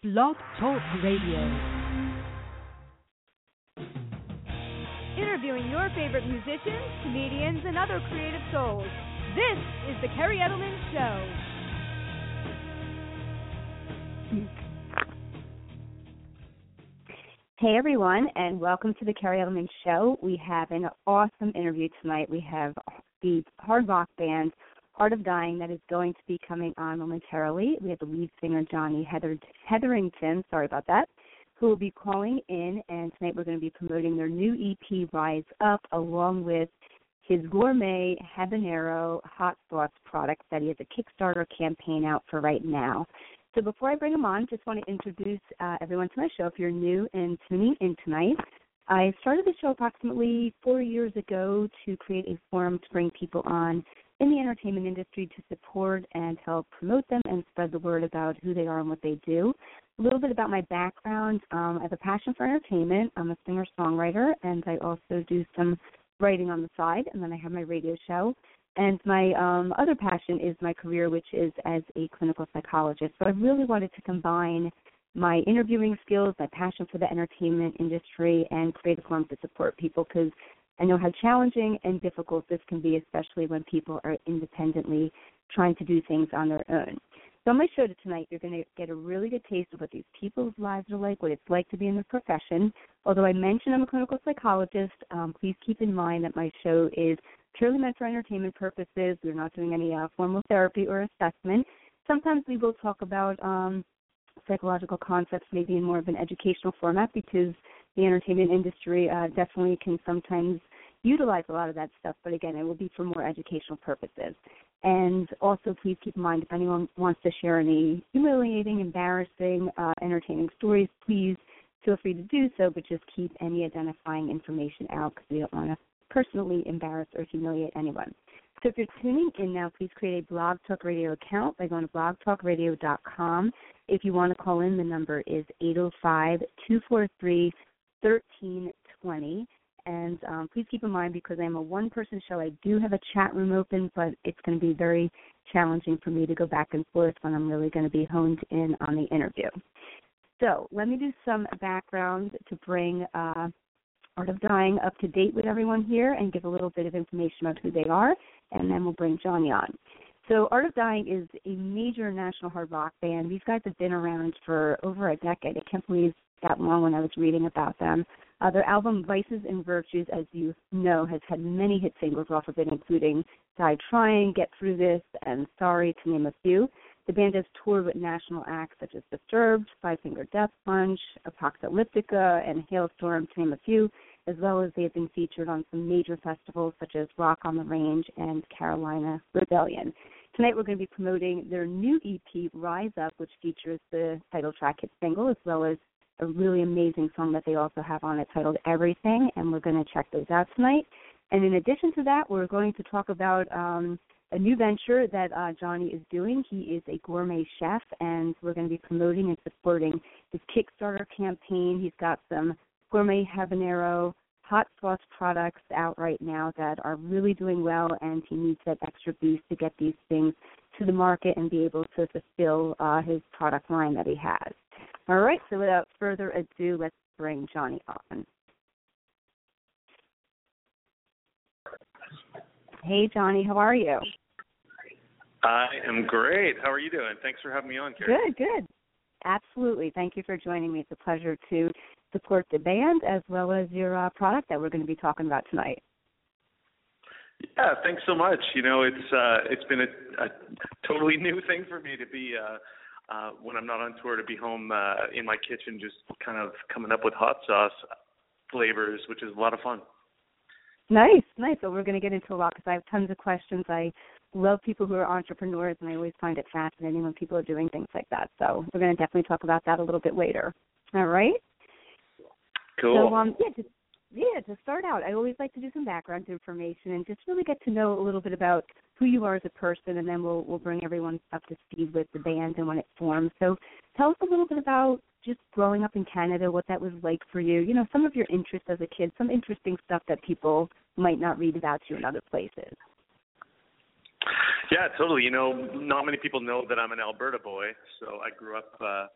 Blog Talk Radio. Interviewing your favorite musicians, comedians, and other creative souls. This is The Kerri Edelman Show. Hey everyone, and welcome to the Kerri Edelman Show. We have an awesome interview tonight. We have the hard rock band Art of Dying that is going to be coming on momentarily. We have the lead singer Jonny Heather, Hetherington, sorry about that, who will be calling in, and tonight we're going to be promoting their new EP Rise Up, along with his gourmet habanero hot sauce product that he has a Kickstarter campaign out for right now. So before I bring him on, just want to introduce uh, everyone to my show. If you're new and tuning in tonight, I started the show approximately four years ago to create a forum to bring people on in the entertainment industry to support and help promote them and spread the word about who they are and what they do. A little bit about my background. Um, I have a passion for entertainment. I'm a singer songwriter, and I also do some writing on the side, and then I have my radio show. And my um, other passion is my career, which is as a clinical psychologist. So I really wanted to combine my interviewing skills, my passion for the entertainment industry, and create a forum to support people because I know how challenging and difficult this can be, especially when people are independently trying to do things on their own. So on my show tonight, you're going to get a really good taste of what these people's lives are like, what it's like to be in the profession. Although I mentioned I'm a clinical psychologist, um, please keep in mind that my show is purely meant for entertainment purposes. We're not doing any uh, formal therapy or assessment. Sometimes we will talk about um, psychological concepts, maybe in more of an educational format, because the entertainment industry uh, definitely can sometimes utilize a lot of that stuff. But again, it will be for more educational purposes. And also, please keep in mind if anyone wants to share any humiliating, embarrassing, uh, entertaining stories, please feel free to do so, but just keep any identifying information out because we don't want to personally embarrass or humiliate anyone. So if you're tuning in now, please create a Blog Talk Radio account by going to blogtalkradio.com. If you want to call in, the number is 805 243 1320. And um, please keep in mind because I'm a one person show, I do have a chat room open, but it's going to be very challenging for me to go back and forth when I'm really going to be honed in on the interview. So let me do some background to bring uh, Art of Dying up to date with everyone here and give a little bit of information about who they are, and then we'll bring Jonny on. So, Art of Dying is a major national hard rock band. These guys have been around for over a decade. I can't believe that long when I was reading about them. Uh, their album Vices and Virtues, as you know, has had many hit singles off of it, including Die Trying, Get Through This, and Sorry, to name a few. The band has toured with national acts such as Disturbed, Five Finger Death Punch, Apocalyptica, and Halestorm, to name a few, as well as they have been featured on some major festivals such as Rock on the Range and Carolina Rebellion. Tonight we're going to be promoting their new EP, Rise Up, which features the title track hit single as well as a really amazing song that they also have on it titled Everything, and we're going to check those out tonight. And in addition to that, we're going to talk about um, a new venture that uh, Jonny is doing. He is a gourmet chef, and we're going to be promoting and supporting his Kickstarter campaign. He's got some gourmet habanero hot sauce products out right now that are really doing well, and he needs that extra boost to get these things to the market and be able to fulfill uh, his product line that he has. All right, so without further ado, let's bring Jonny on. Hey, Jonny, how are you? I am great. How are you doing? Thanks for having me on, Kerri. Good, good. Absolutely. Thank you for joining me. It's a pleasure to support the band as well as your uh, product that we're going to be talking about tonight. Yeah, thanks so much. You know, it's uh, it's been a, a totally new thing for me to be uh, uh, when I'm not on tour to be home uh, in my kitchen, just kind of coming up with hot sauce flavors, which is a lot of fun. Nice, nice. Well, we're going to get into a lot because I have tons of questions. I love people who are entrepreneurs, and I always find it fascinating when people are doing things like that. So we're going to definitely talk about that a little bit later. All right. Cool. So um, yeah, to, yeah, to start out, I always like to do some background information and just really get to know a little bit about who you are as a person, and then we'll we'll bring everyone up to speed with the band and when it formed. So tell us a little bit about just growing up in Canada, what that was like for you. You know, some of your interests as a kid, some interesting stuff that people might not read about you in other places. Yeah, totally. You know, not many people know that I'm an Alberta boy, so I grew up uh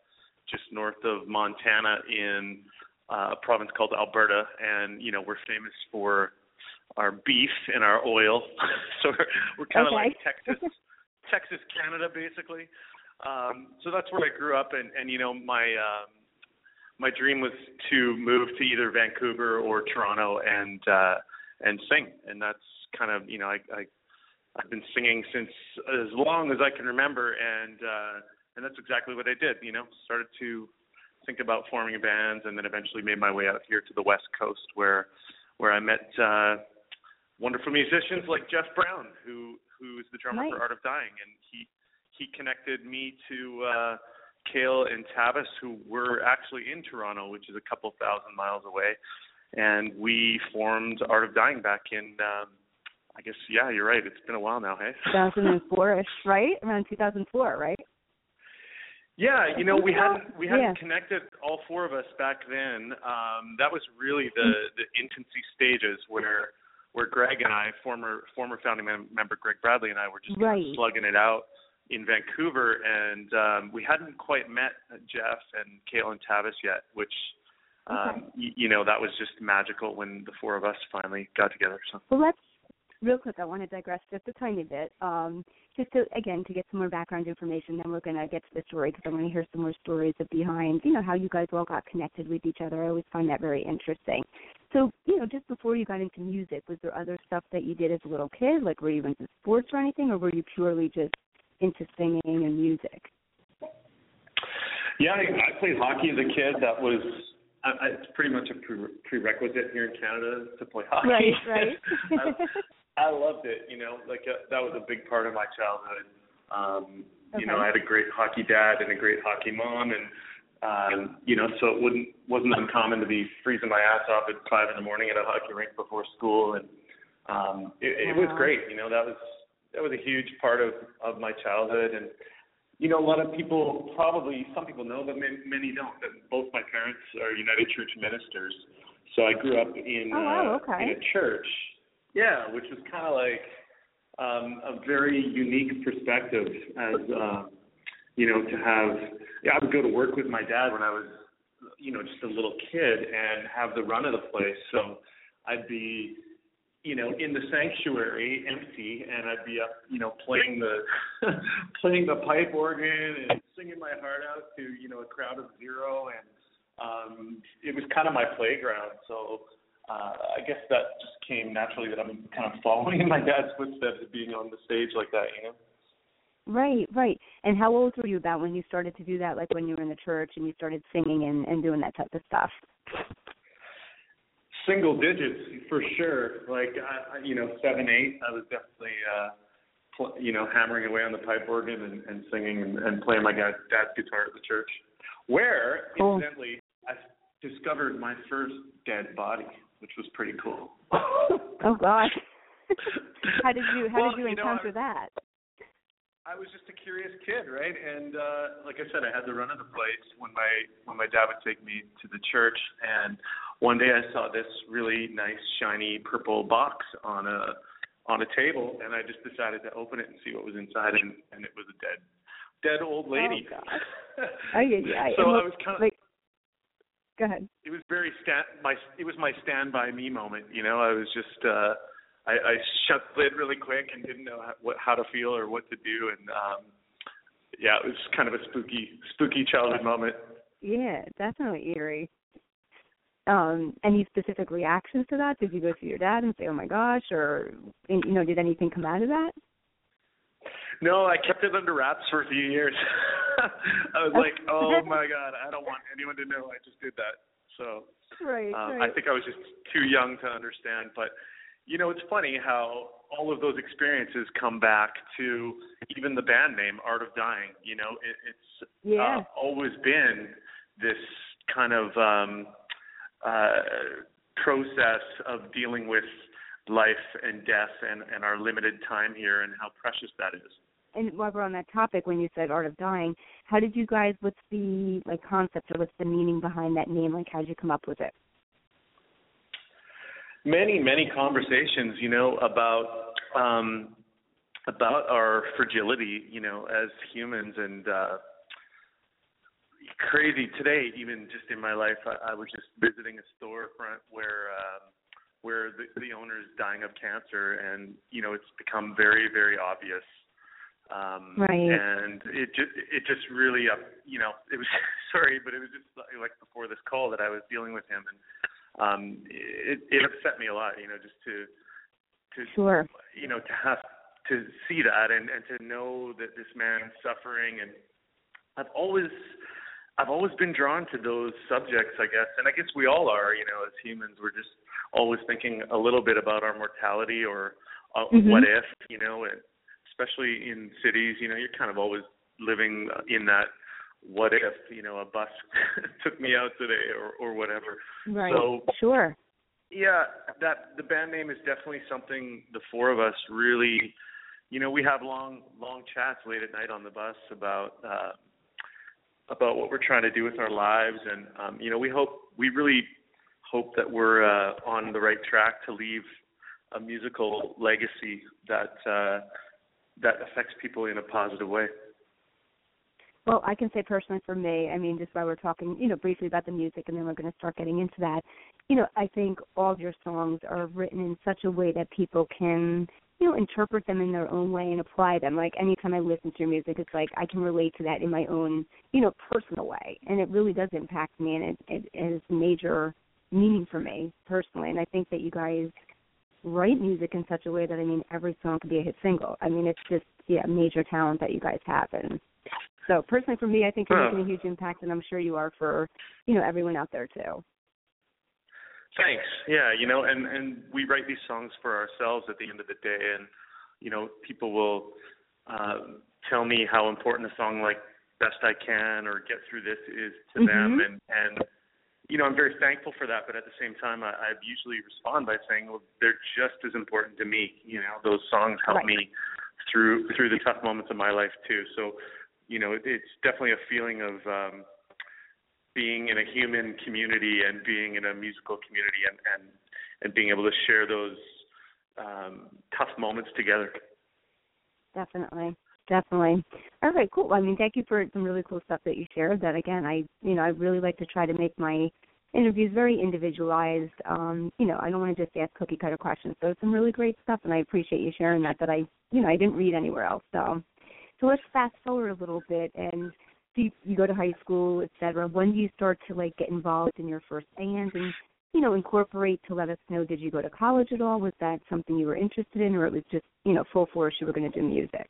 just north of Montana in uh, a province called Alberta, and you know we're famous for our beef and our oil. so we're, we're kind of Okay. like Texas, Texas, Canada, basically. Um, so that's where I grew up, and and you know my um, my dream was to move to either Vancouver or Toronto and uh, and sing, and that's kind of you know I, I I've been singing since as long as I can remember, and uh, and that's exactly what I did. You know, started to think about forming bands, and then eventually made my way out here to the West Coast, where where I met uh, wonderful musicians like Jeff Brown, who who is the drummer Nice. for Art of Dying, and he he connected me to uh, Cale and Tavis, who were actually in Toronto, which is a couple thousand miles away, and we formed Art of Dying back in. Um, I guess yeah, you're right. It's been a while now, hey. 2004ish, right? Around 2004, right? Yeah, you know, we hadn't we hadn't Yeah. connected all four of us back then. Um that was really the the infancy stages where where Greg and I, former former founding mem- member Greg Bradley and I were just kind of slugging it out in Vancouver and um we hadn't quite met Jeff and and Tavis yet, which um Okay. y- you know, that was just magical when the four of us finally got together. So Well, let's real quick. I want to digress just a tiny bit, um, just to again to get some more background information. Then we're going to get to the story because I want to hear some more stories of behind, you know, how you guys all got connected with each other. I always find that very interesting. So, you know, just before you got into music, was there other stuff that you did as a little kid? Like, were you into sports or anything, or were you purely just into singing and music? Yeah, I, I played hockey as a kid. That was I, I, it's pretty much a pre- prerequisite here in Canada to play hockey. Right, right. I, loved it. You know, like uh, that was a big part of my childhood. Um, You know, I had a great hockey dad and a great hockey mom, and um, you know, so it wouldn't wasn't uncommon to be freezing my ass off at five in the morning at a hockey rink before school, and um, it, it was great. You know, that was that was a huge part of of my childhood, and you know, a lot of people probably, some people know, but many, many don't. That both my parents are United Church ministers, so I grew up in Oh, wow, uh, okay. in a church. Yeah, which was kind of like um, a very unique perspective, as uh, you know, to have. Yeah, I would go to work with my dad when I was, you know, just a little kid, and have the run of the place. So I'd be you know, in the sanctuary, empty, and I'd be up, you know, playing the playing the pipe organ and singing my heart out to, you know, a crowd of zero, and um, it was kind of my playground. So uh, I guess that just came naturally that I'm kind of following in my dad's footsteps of being on the stage like that, you know. Right, right. And how old were you about when you started to do that? Like when you were in the church and you started singing and, and doing that type of stuff? Single digits for sure. Like I, I- you know, seven, eight. I was definitely, uh, pl- you know, hammering away on the pipe organ and, and singing and, and playing my dad, dad's guitar at the church. Where, Cool. incidentally, I discovered my first dead body, which was pretty cool. Oh gosh. how did you how Well, did you you know, encounter I- that? I was just a curious kid, right? And uh like I said, I had the run of the place when my when my dad would take me to the church and one day I saw this really nice shiny purple box on a on a table and I just decided to open it and see what was inside and, and it was a dead dead old lady. Oh, gosh. Ay, ay, ay. so I was kind of like go ahead. it was very stand my it was my stand by me moment you know i was just uh i i shut the lid really quick and didn't know how, what how to feel or what to do and um yeah it was kind of a spooky spooky childhood moment Yeah, definitely eerie. Um, any specific reactions to that? Did you go to your dad and say, "Oh my gosh," or you know, did anything come out of that? No i kept it under wraps for a few years i was like oh my god i don't want anyone to know i just did that so Right, Um, right. I think I was just too young to understand, but you know, it's funny how all of those experiences come back to even the band name, Art of Dying. You know, it, it's Yeah. uh, always been this kind of um, uh, process of dealing with life and death and, and our limited time here and how precious that is. And while we're on that topic, when you said art of dying, how did you guys? What's the like concept or what's the meaning behind that name? Like, how did you come up with it? many many conversations you know about um about our fragility you know as humans and uh crazy today. Even just in my life, I, I was just visiting a storefront where um, where the, the owner is dying of cancer, and you know it's become very very obvious. Um, right. And it just it just really uh, you know it was sorry, but it was just like before this call that I was dealing with him, and um, it it upset me a lot. You know, just to to sure. you know to have to see that and and to know that this man's suffering and I've always I've always been drawn to those subjects, I guess, and I guess we all are. You know, as humans, we're just always thinking a little bit about our mortality or uh, mm-hmm. what if. You know, and especially in cities, you know, you're kind of always living in that what if. You know, a bus took me out today or or whatever. Right. So sure. Yeah, that the band name is definitely something the four of us really. You know, we have long, long chats late at night on the bus about uh, about what we're trying to do with our lives, and um, you know, we hope we really hope that we're uh, on the right track to leave a musical legacy that uh, that affects people in a positive way. Well, I can say personally for me, I mean, just while we're talking, you know, briefly about the music, and then we're going to start getting into that. You know, I think all of your songs are written in such a way that people can you know, interpret them in their own way and apply them. Like anytime I listen to your music, it's like I can relate to that in my own, you know, personal way, and it really does impact me, and it, it has major meaning for me personally. And I think that you guys write music in such a way that I mean, every song could be a hit single. I mean, it's just yeah, major talent that you guys have, and so personally for me, I think you're making a huge impact, and I'm sure you are for you know everyone out there too. Thanks. Yeah, you know, and and we write these songs for ourselves at the end of the day, and you know, people will uh, tell me how important a song like "Best I Can" or "Get Through This" is to mm-hmm. them, and and you know, I'm very thankful for that. But at the same time, I, I usually respond by saying, well, they're just as important to me. You know, those songs help right. me through through the tough moments of my life too. So, you know, it, it's definitely a feeling of um, being in a human community and being in a musical community and and and being able to share those um tough moments together definitely definitely all right cool i mean thank you for some really cool stuff that you shared that again i you know i really like to try to make my interviews very individualized um you know i don't want to just ask cookie cutter questions so it's some really great stuff and i appreciate you sharing that that i you know i didn't read anywhere else so so let's fast forward a little bit and you, you go to high school, et cetera, when do you start to like get involved in your first band and you know incorporate to let us know? Did you go to college at all? Was that something you were interested in, or it was just you know full force you were going to do music?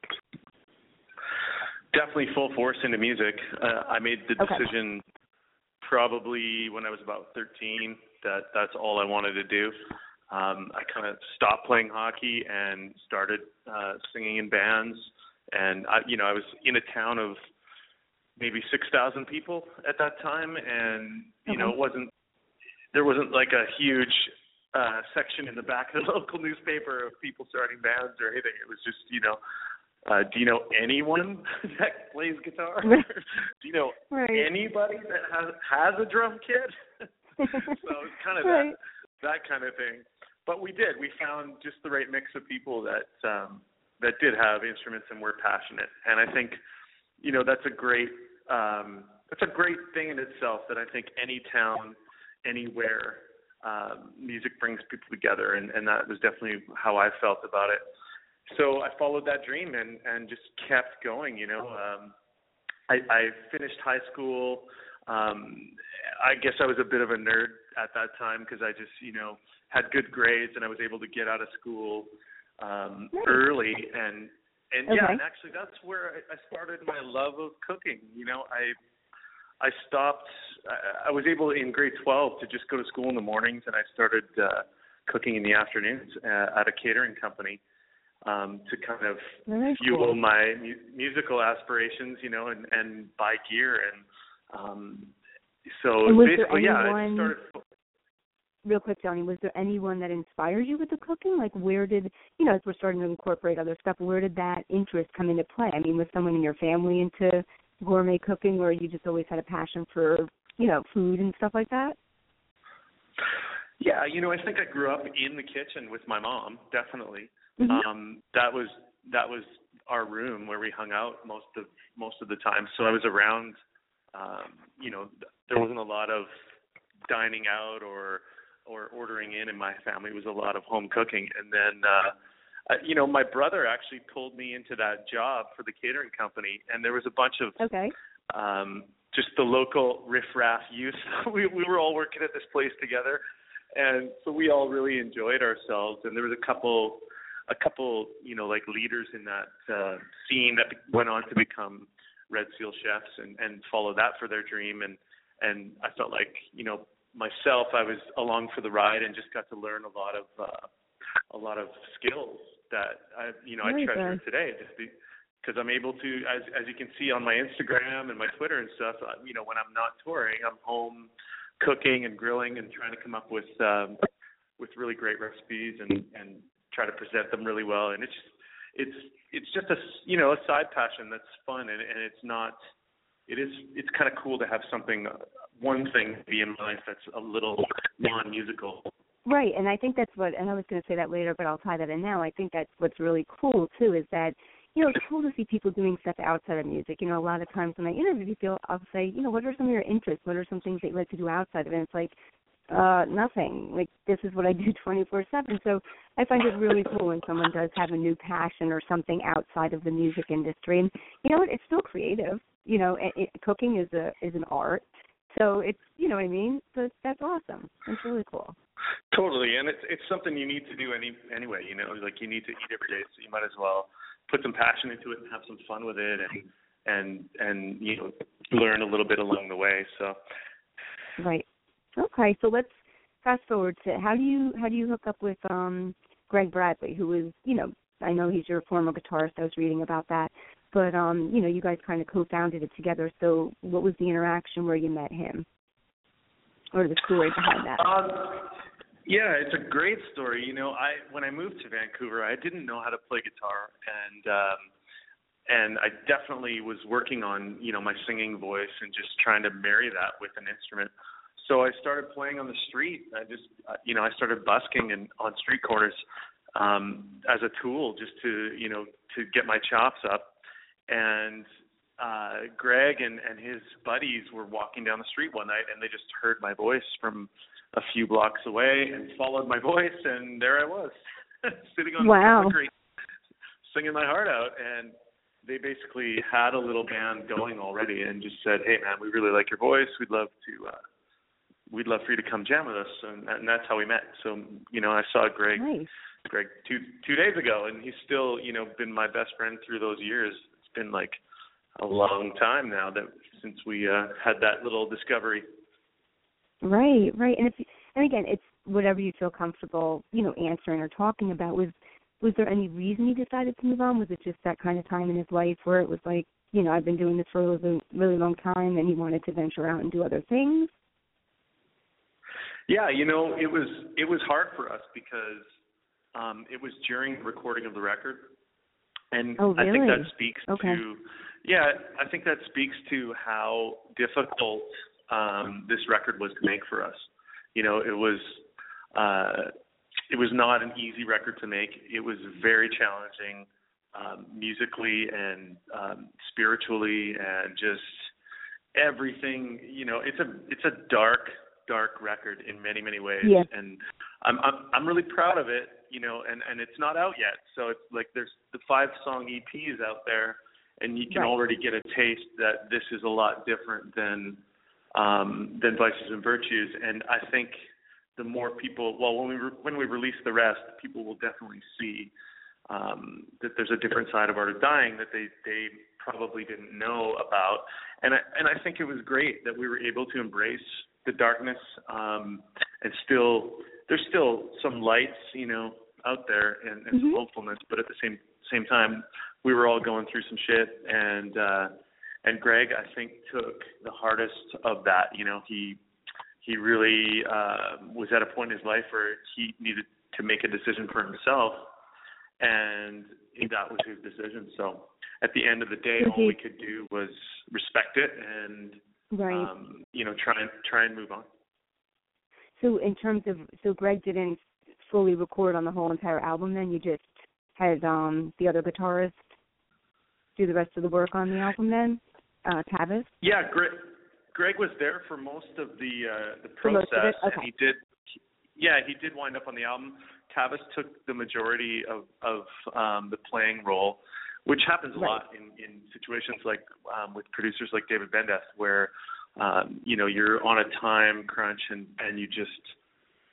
Definitely full force into music. Uh, I made the okay. decision probably when I was about 13 that that's all I wanted to do. Um, I kind of stopped playing hockey and started uh, singing in bands. And I, you know, I was in a town of maybe 6,000 people at that time, and you know it wasn't there wasn't like a huge uh, section in the back of the local newspaper of people starting bands or anything. It was just you know. Uh, do you know anyone that plays guitar? do you know right. anybody that has has a drum kit? so it's kind of right. that that kind of thing. But we did. We found just the right mix of people that um, that did have instruments and were passionate. And I think you know that's a great um, that's a great thing in itself. That I think any town, anywhere, um, music brings people together, and, and that was definitely how I felt about it. So I followed that dream and and just kept going. You know, um, I, I finished high school. Um, I guess I was a bit of a nerd at that time because I just you know had good grades and I was able to get out of school um, nice. early and and okay. yeah, and actually that's where I, I started my love of cooking. You know, I I stopped. I, I was able in grade 12 to just go to school in the mornings, and I started uh, cooking in the afternoons uh, at a catering company um, to kind of Very fuel cool. my mu- musical aspirations. You know, and and buy gear and um, so and basically, there yeah, anyone, I started real quick, Jonny, was there anyone that inspired you with the cooking? Like, where did you know, as we're starting to incorporate other stuff, where did that interest come into play? I mean, was someone in your family into gourmet cooking, or you just always had a passion for you know food and stuff like that? Yeah, you know, I think I grew up in the kitchen with my mom, definitely. Mm-hmm. Um that was that was our room where we hung out most of most of the time. So I was around um, you know, there wasn't a lot of dining out or or ordering in in my family. It was a lot of home cooking. And then, uh, uh, you know, my brother actually pulled me into that job for the catering company, and there was a bunch of okay. um, just the local riffraff youth. we we were all working at this place together, and so we all really enjoyed ourselves. And there was a couple, a couple, you know, like leaders in that uh, scene that went on to become Red Seal chefs and and follow that for their dream. And and I felt like you know myself, I was along for the ride and just got to learn a lot of uh, a lot of skills that I you know Very I treasure good. today. Just be, because I'm able to, as as you can see on my Instagram and my Twitter and stuff, uh, you know, when I'm not touring, I'm home cooking and grilling and trying to come up with um, with really great recipes and and try to present them really well. And it's just, it's it's just a you know a side passion that's fun and and it's not. It is it's kind of cool to have something, one thing be in my life that's a little non-musical. Right, and I think that's what, and I was going to say that later, but I'll tie that in now. I think that's what's really cool too is that, you know, it's cool to see people doing stuff outside of music. You know, a lot of times when I interview people, I'll say, you know, what are some of your interests? What are some things that you like to do outside of it? And it's like, uh, nothing. Like this is what I do 24/7. So I find it really cool when someone does have a new passion or something outside of the music industry. And you know what? It's still creative. You know, it, it, cooking is a is an art. So it's you know what I mean. So that's awesome. It's really cool. Totally, and it's it's something you need to do any anyway. You know, like you need to eat every day, so you might as well put some passion into it and have some fun with it, and and and you know learn a little bit along the way. So Right. Okay, so let's fast forward to how do you how do you hook up with um Greg Bradley, who is you know I know he's your former guitarist. I was reading about that, but um you know you guys kind of co-founded it together. So what was the interaction where you met him, or the story behind that? Um, yeah, it's a great story. You know, I when I moved to Vancouver, I didn't know how to play guitar, and um, and I definitely was working on you know my singing voice and just trying to marry that with an instrument. So I started playing on the street. I just uh, you know I started busking and on street corners um, as a tool just to you know to get my chops up. And uh Greg and and his buddies were walking down the street one night and they just heard my voice from a few blocks away and followed my voice and there I was sitting on Wow. the concrete singing my heart out and they basically had a little band going already and just said hey man we really like your voice we'd love to uh we'd love for you to come jam with us and, and that's how we met so you know I saw Greg Nice. Greg two two days ago, and he's still you know been my best friend through those years. It's been like a long time now that since we uh, had that little discovery. Right, right. And if and again, it's whatever you feel comfortable, you know, answering or talking about. Was was there any reason he decided to move on? Was it just that kind of time in his life where it was like, you know, I've been doing this for a really, really long time, and he wanted to venture out and do other things? Yeah, you know it was it was hard for us because um, it was during the recording of the record, and Oh, I think that speaks Okay. to yeah, I think that speaks to how difficult um, this record was to make for us. You know, it was uh, it was not an easy record to make. It was very challenging um, musically and um, spiritually, and just everything. You know, it's a it's a dark dark record in many many ways, Yeah. and I'm I'm I'm really proud of it. You know, and and it's not out yet, so it's like there's the five song EPs out there, and you can Right. already get a taste that this is a lot different than um, than Vices and Virtues. And I think the more people, well, when we re- when we release the rest, people will definitely see um, that there's a different side of Art of Dying that they they probably didn't know about. And I and I think it was great that we were able to embrace the darkness um, and still there's still some lights, you know, out there and, and some Mhm. hopefulness, but at the same same time, we were all going through some shit and. uh and Greg, I think, took the hardest of that. You know, he he really uh, was at a point in his life where he needed to make a decision for himself, and that was his decision. So, at the end of the day, all we could do was respect it and Right. um, you know try and try and move on. So in terms of so Greg didn't fully record on the whole entire album then you just had um the other guitarist do the rest of the work on the album then? Uh Tavis? Yeah, Greg. Greg was there for most of the uh, the For most of process? Okay. and he did. Yeah, he did wind up on the album. Tavis took the majority of of um, the playing role, which happens a Right. lot in in situations like um, with producers like David Bendeth, where um, you know you're on a time crunch and and you just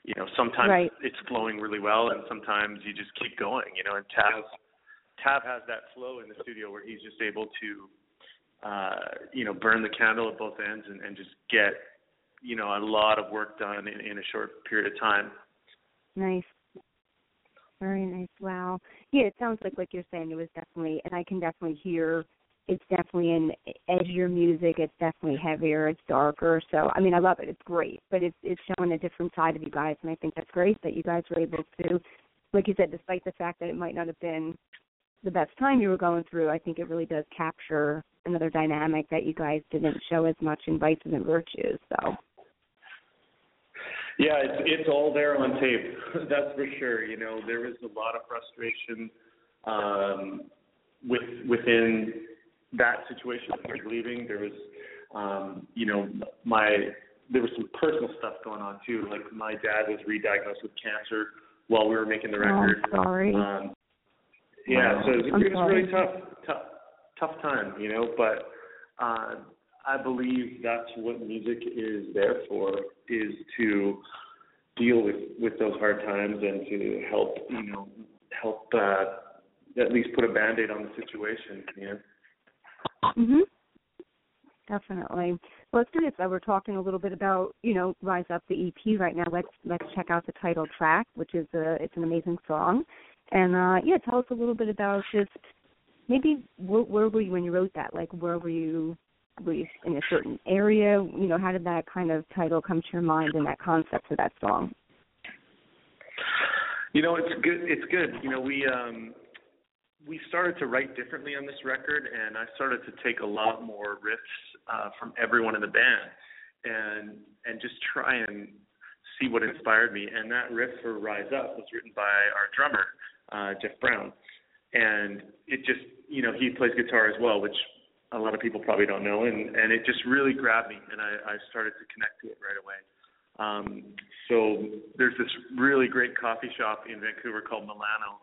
you know sometimes Right. it's flowing really well and sometimes you just keep going. You know, and Tav Tav has that flow in the studio where he's just able to uh, you know, burn the candle at both ends and, and just get, you know, a lot of work done in, in a short period of time. Nice. Very nice. Wow. Yeah, it sounds like like you're saying it was definitely and I can definitely hear it's definitely an edgier music, it's definitely heavier, it's darker. So I mean I love it. It's great. But it's it's showing a different side of you guys and I think that's great that you guys were able to like you said, despite the fact that it might not have been the best time you were going through, I think it really does capture another dynamic that you guys didn't show as much in Vices and Virtues. So Yeah, it's it's all there on tape. That's for sure. You know, there was a lot of frustration um with within that situation of leaving. There was um, you know, my there was some personal stuff going on too. Like my dad was re-diagnosed with cancer while we were making the record. Oh, sorry. Um, yeah, Wow. so it was, it was really tough, tough, tough time, you know. But uh, I believe that's what music is there for: is to deal with with those hard times and to help, you know, help uh, at least put a band-aid on the situation. You know. Mhm. Definitely. Well, let's do this. Uh, we're talking a little bit about, you know, Rise Up the EP right now. Let's let's check out the title track, which is a it's an amazing song. And uh yeah, tell us a little bit about just maybe where, where were you when you wrote that? Like where were you were you in a certain area? You know, how did that kind of title come to your mind and that concept for that song? You know, it's good. It's good. You know, we um we started to write differently on this record, and I started to take a lot more riffs uh, from everyone in the band, and and just try and see what inspired me. And that riff for Rise Up was written by our drummer, uh, Jeff Brown, and it just you know he plays guitar as well, which a lot of people probably don't know, and and it just really grabbed me, and I, I started to connect to it right away. Um, so there's this really great coffee shop in Vancouver called Milano,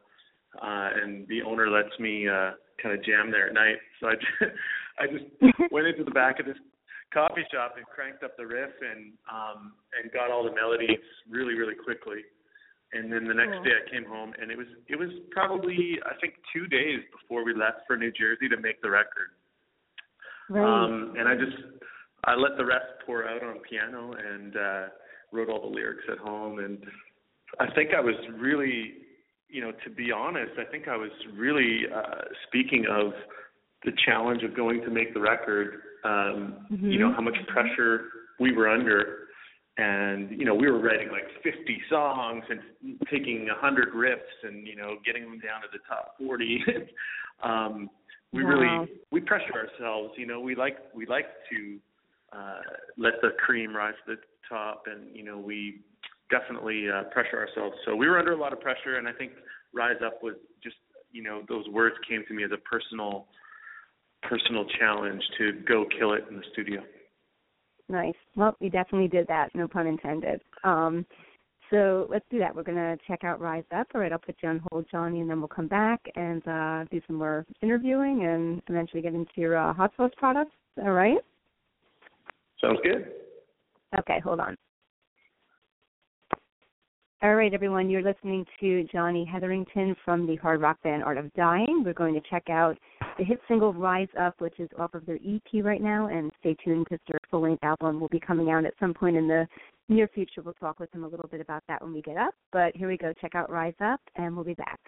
uh, and the owner lets me uh, kind of jam there at night. So I just, I just went into the back of this coffee shop and cranked up the riff and um, and got all the melodies really really quickly. And then the next Cool. day I came home and it was it was probably I think two days before we left for New Jersey to make the record. Right. Um, and I just I let the rest pour out on piano and uh, wrote all the lyrics at home. And I think I was really, you know, to be honest, I think I was really uh, speaking of the challenge of going to make the record. Um, You know Mhm. how much pressure we were under. And you know we were writing like 50 songs and taking 100 riffs and you know getting them down to the top 40. um, we Wow. really we pressure ourselves you know we like we like to uh let the cream rise to the top and you know we definitely uh pressure ourselves so we were under a lot of pressure and i think rise up was just you know those words came to me as a personal personal challenge to go kill it in the studio Nice. Well, you definitely did that, no pun intended. Um, so let's do that. We're going to check out Rise Up. All right, I'll put you on hold, Jonny, and then we'll come back and uh, do some more interviewing and eventually get into your uh, hot sauce products. All right? sounds good Okay, hold on. All right, everyone, you're listening to Jonny Hetherington from the hard rock band Art of Dying. We're going to check out the hit single Rise Up, which is off of their EP right now, and stay tuned because their full length album will be coming out at some point in the near future. We'll talk with them a little bit about that when we get up. But here we go. Check out Rise Up, and we'll be back.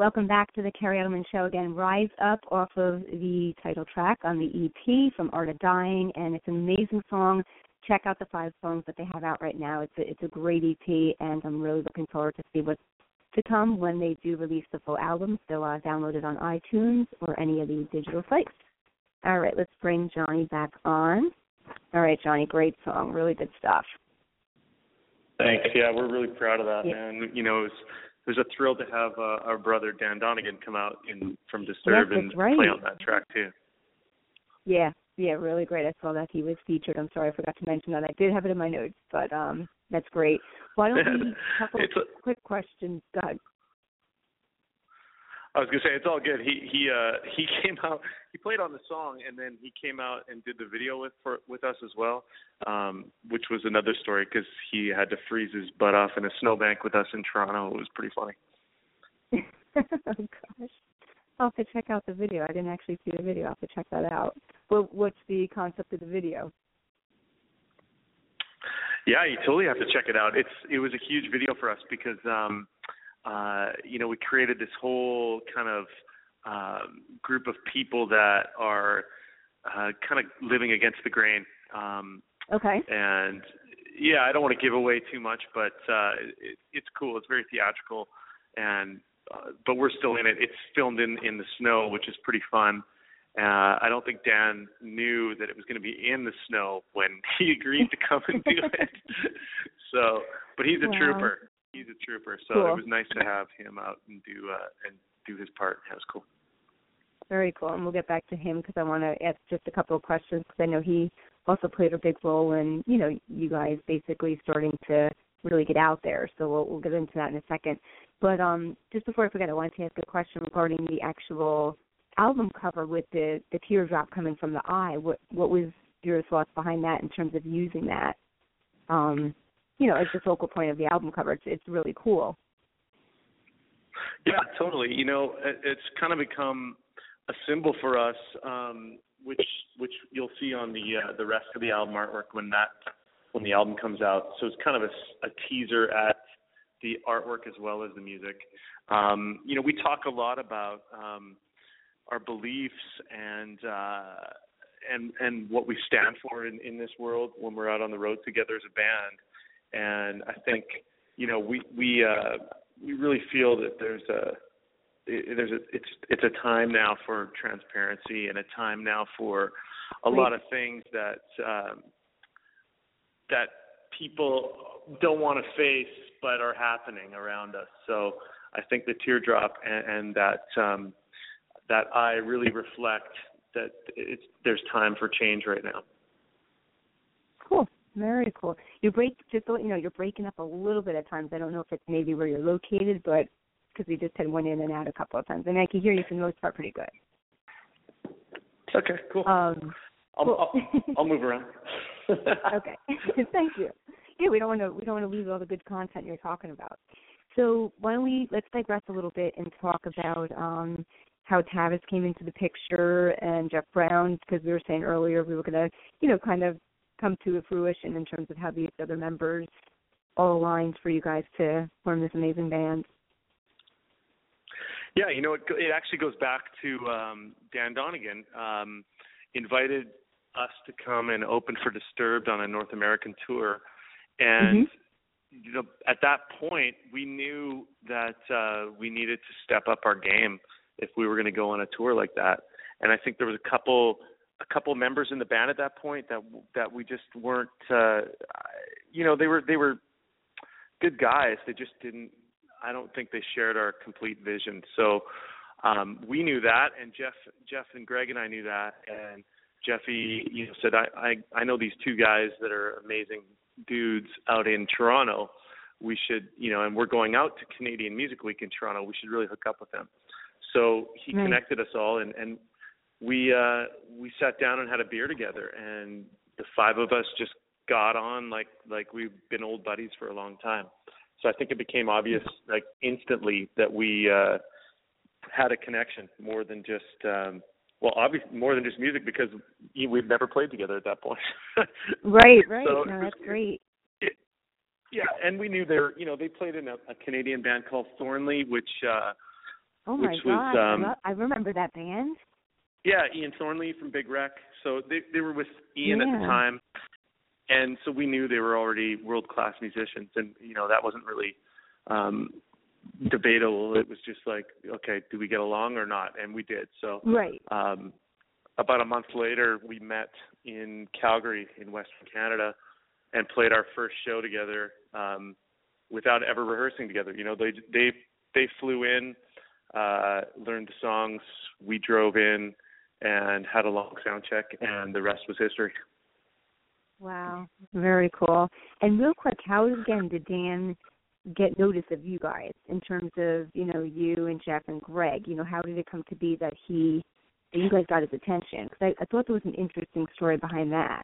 Welcome back to the Kerri Edelman Show again. Rise Up off of the title track on the EP from Art of Dying, and it's an amazing song. Check out the five songs that they have out right now. It's a, it's a great EP, and I'm really looking forward to see what's to come when they do release the full album. So uh, download it on iTunes or any of the digital sites. All right, let's bring Jonny back on. All right, Jonny, great song, really good stuff. Thanks. Yeah, we're really proud of that, Yeah. man. You know, it was, it was a thrill to have uh, our brother Dan Donegan come out in from Disturbed Yes, and right. play on that track too. Yeah, yeah, really great. I saw that he was featured. I'm sorry I forgot to mention that. I did have it in my notes, but um that's great. Why don't we couple a- quick questions? Ahead. I was gonna say it's all good. He he uh he came out he played on the song and then he came out and did the video with for with us as well, um, which was another story because he had to freeze his butt off in a snowbank with us in Toronto. It was pretty funny. oh gosh. I'll have to check out the video. I didn't actually see the video. I'll have to check that out. Well, what's the concept of the video? Yeah, you totally have to check it out. It's it was a huge video for us because um uh you know we created this whole kind of um group of people that are uh kind of living against the grain. Um Okay. and yeah, I don't want to give away too much, but uh it, it's cool. It's very theatrical and uh, but we're still in it. It's filmed in in the snow, which is pretty fun. Uh, I don't think Dan knew that it was going to be in the snow when he agreed to come and do it. so, but he's a Wow. trooper. He's a trooper. So Cool. it was nice to have him out and do uh, and do his part. That was cool. Very cool. And we'll get back to him because I want to ask just a couple of questions because I know he also played a big role in, you know, you guys basically starting to really get out there. So we'll, we'll get into that in a second. But um, just before I forget, I wanted to ask a question regarding the actual album cover with the the teardrop coming from the eye. What what was your thoughts behind that in terms of using that? Um, you know, as the focal point of the album cover. It's it's really cool. Yeah, totally. You know, it, it's kind of become a symbol for us, um, which which you'll see on the uh, the rest of the album artwork when that when the album comes out. So it's kind of a teaser at the artwork as well as the music. Um, you know, we talk a lot about um, our beliefs and uh, and and what we stand for in, in this world when we're out on the road together as a band. And I think you know we we uh, we really feel that there's a there's a it's it's a time now for transparency and a time now for a lot of things that um, that people don't want to face but are happening around us. So I think the teardrop and, and that um, that eye really reflect that it's there's time for change right now. Cool. Very cool. You break just you know you're breaking up a little bit at times. I don't know if it's maybe where you're located, but because we just had one in and out a couple of times, and I can hear you for the most part pretty good. Okay, cool. Um, I'll, cool. I'll, I'll move around. okay. Thank you. Yeah, we don't want to we don't want to lose all the good content you're talking about. So why don't we let's digress a little bit and talk about um how Tavis came into the picture and Jeff Brown because we were saying earlier we were going to you know kind of come to a fruition in terms of how these other members all aligned for you guys to form this amazing band. Yeah, you know, it, it actually goes back to um, Dan Donegan um, invited us to come and open for Disturbed on a North American tour, and you know, at that point, we knew that uh, we needed to step up our game if we were going to go on a tour like that. And I think there was a couple a couple members in the band at that point that that we just weren't uh you know they were they were good guys they just didn't I don't think they shared our complete vision. So um, we knew that, and Jeff, Jeff and Greg and I knew that, and Jeffy, you know, said I, I I know these two guys that are amazing dudes out in Toronto. We should, you know, and we're going out to Canadian Music Week in Toronto. We should really hook up with them. So he Right. connected us all, and and we uh we sat down and had a beer together, and the five of us just got on like like we've been old buddies for a long time. So I think it became obvious like instantly that we uh had a connection more than just um well obviously more than just music because we- we've never played together at that point. Right, right. So no, that's great. it, yeah, and we knew they were, you know, they played in a, a Canadian band called Thornley, which uh Oh my which god, was, um, I, lo- I remember that band. Yeah, Ian Thornley from Big Wreck. So they they were with Ian at the time, and so we knew they were already world class musicians, and you know that wasn't really um debatable. It was just like, okay, do we get along or not? And we did. So Right. um about a month later, we met in Calgary in Western Canada and played our first show together um without ever rehearsing together. You know, they they they flew in, uh learned the songs, we drove in and had a long sound check and the rest was history. Wow. Very cool. And real quick, how again did Dan get notice of you guys in terms of you know you and Jeff and Greg? You know, how did it come to be that he that you guys got his attention? Because I, I thought there was an interesting story behind that.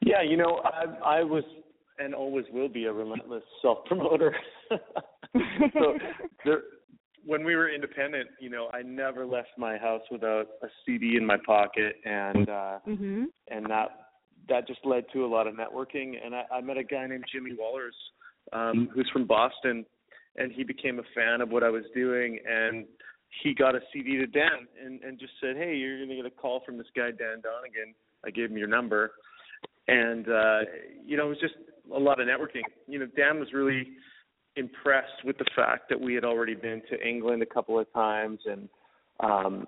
Yeah, you know, I I was and always will be a relentless self promoter. so there when we were independent, you know, I never left my house without a CD in my pocket and uh mhm. and that that just led to a lot of networking and I, I met a guy named Jimmy Wallers, um, who's from Boston and he became a fan of what I was doing and he got a CD to Dan and, and just said, Hey, you're gonna get a call from this guy Dan Donegan. I gave him your number and uh you know, it was just a lot of networking. You know, Dan was really impressed with the fact that we had already been to England a couple of times and um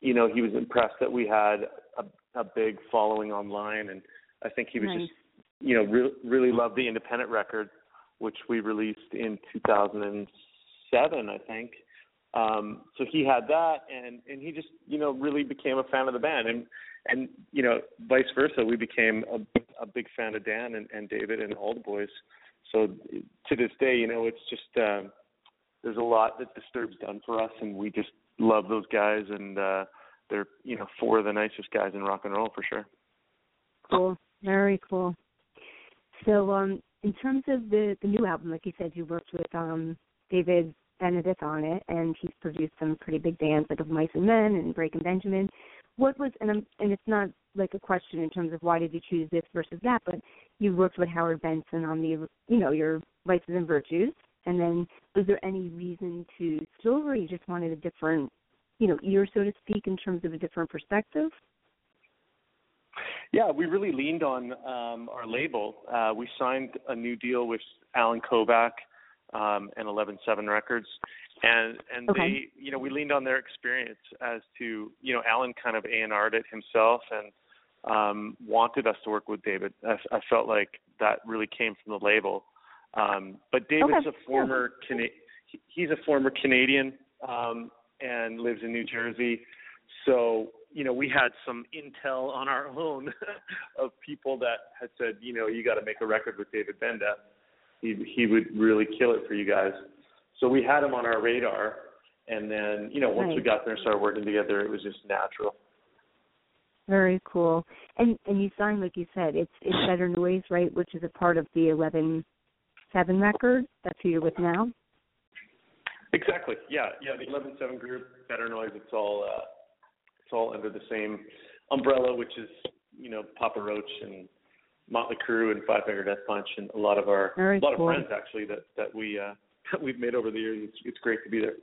you know, he was impressed that we had a, a big following online and I think he was Nice. just you know, re- really loved the independent record which we released in 2007, I think. Um so he had that and and he just, you know, really became a fan of the band and and you know, vice versa, we became a a big fan of Dan and, and David and all the boys. So to this day, you know, it's just um there's a lot that Disturbed's done for us and we just love those guys and uh they're, you know, four of the nicest guys in rock and roll for sure. Cool. Very cool. So, um, in terms of the the new album, like you said, you worked with um David Bendeth on it, and he's produced some pretty big bands like of Mice and Men and Breaking Benjamin. What was and I'm, and it's not like a question in terms of why did you choose this versus that, but you worked with Howard Benson on the you know your Vices and Virtues, and then was there any reason to still, or you just wanted a different you know ear, so to speak, in terms of a different perspective? Yeah, we really leaned on um, our label. Uh, we signed a new deal with Allen Kovac um, and Eleven Seven Records, and and Okay. they, you know, we leaned on their experience as to, you know, Allen kind of A and R'd it himself and um, wanted us to work with David. I, I felt like that really came from the label. Um, but David's Okay. a former Cana- he's a former Canadian um, and lives in New Jersey. So, you know, we had some intel on our own of people that had said, you know, you got to make a record with David Bendeth. He he would really kill it for you guys. So we had him on our radar, and then you know once we got there and started working together, it was just natural. Very cool. And and you signed like you said, it's it's Better Noise, right, which is a part of the eleven seven record. That's who you're with now. Exactly. Yeah. Yeah. The Eleven Seven group, Better Noise. It's all uh, it's all under the same umbrella, which is you know Papa Roach and Motley Crue and Five Finger Death Punch and a lot of our Very a lot cool. of friends actually that that we uh, that we've made over the years. It's, it's great to be there.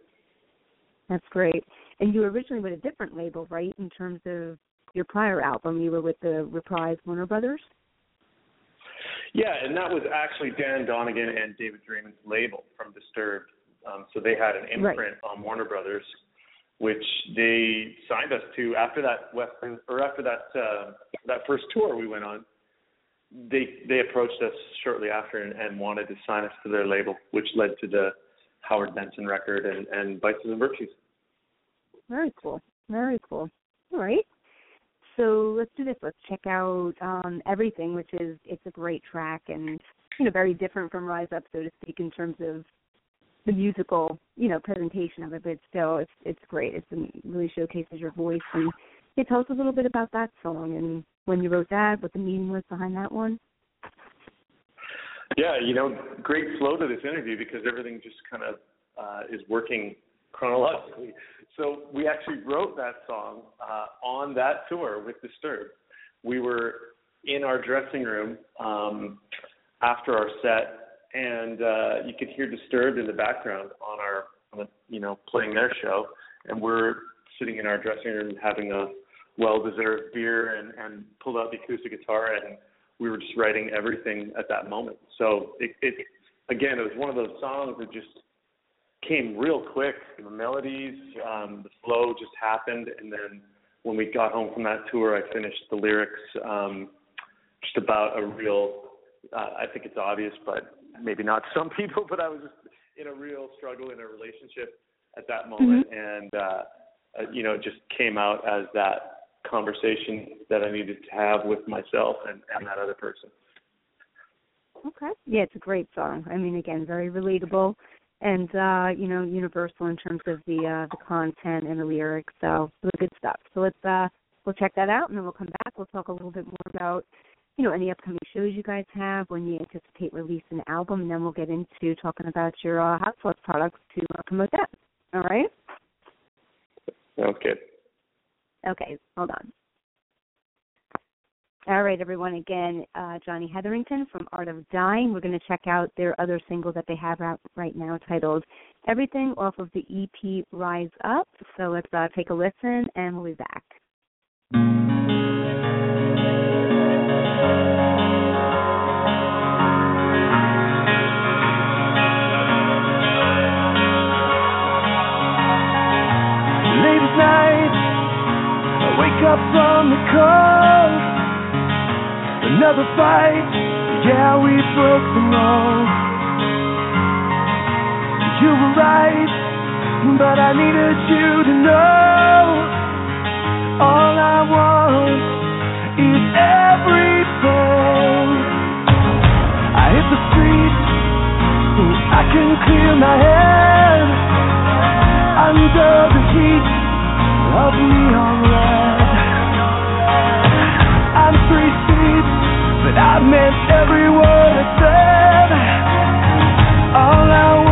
That's great. And you originally with a different label, right? In terms of your prior album, you were with the Reprise Warner Brothers. Yeah, and that was actually Dan Donegan and David Draiman's label from Disturbed. Um, so they had an Right. imprint on Warner Brothers, which they signed us to after that Western or after that uh, that first tour we went on. They they approached us shortly after and, and wanted to sign us to their label, which led to the Howard Benson record and, and Vices and Virtues. Very cool. Very cool. All right. So let's do this. Let's check out um, everything, which is it's a great track and you know very different from Rise Up, so to speak, in terms of the musical you know presentation of it. But still, it's it's great. It really showcases your voice. And yeah, tell us a little bit about that song and when you wrote that, what the meaning was behind that one. Yeah, you know, great flow to this interview because everything just kind of uh, is working chronologically. So we actually wrote that song uh, on that tour with Disturbed. We were in our dressing room um, after our set, and uh, you could hear Disturbed in the background on our kind of you know playing their show, and we're sitting in our dressing room having a well-deserved beer and and pulled out the acoustic guitar and we were just writing everything at that moment. So it, it again, it was one of those songs that just came real quick. The melodies, um, the flow just happened, and then when we got home from that tour, I finished the lyrics. Um, just about a real. Uh, I think it's obvious, but maybe not some people. But I was just in a real struggle in a relationship at that moment, mm-hmm. and uh, uh, you know, it just came out as that conversation that I needed to have with myself and, and that other person. Okay. Yeah, it's a great song. I mean, again, very relatable and uh, you know, universal in terms of the uh the content and the lyrics. So really good stuff. So let's uh we'll check that out and then we'll come back. We'll talk a little bit more about you know, any upcoming shows you guys have, when you anticipate releasing an album, and then we'll get into talking about your uh, hot sauce products to uh, promote that. All right? Sounds good. Okay, hold on. All right, everyone. Again, uh, Jonny Hetherington from Art of Dying. We're going to check out their other single that they have out right now titled Everything off of the EP Rise Up. So let's uh, take a listen and we'll be back. Late at night, I wake up from the cold. Another fight, yeah, we broke the mold. You were right, but I needed you to know. All I want is everything. I hit the streets so I can clear my head under the heat of neon red. I meant every word I said. All I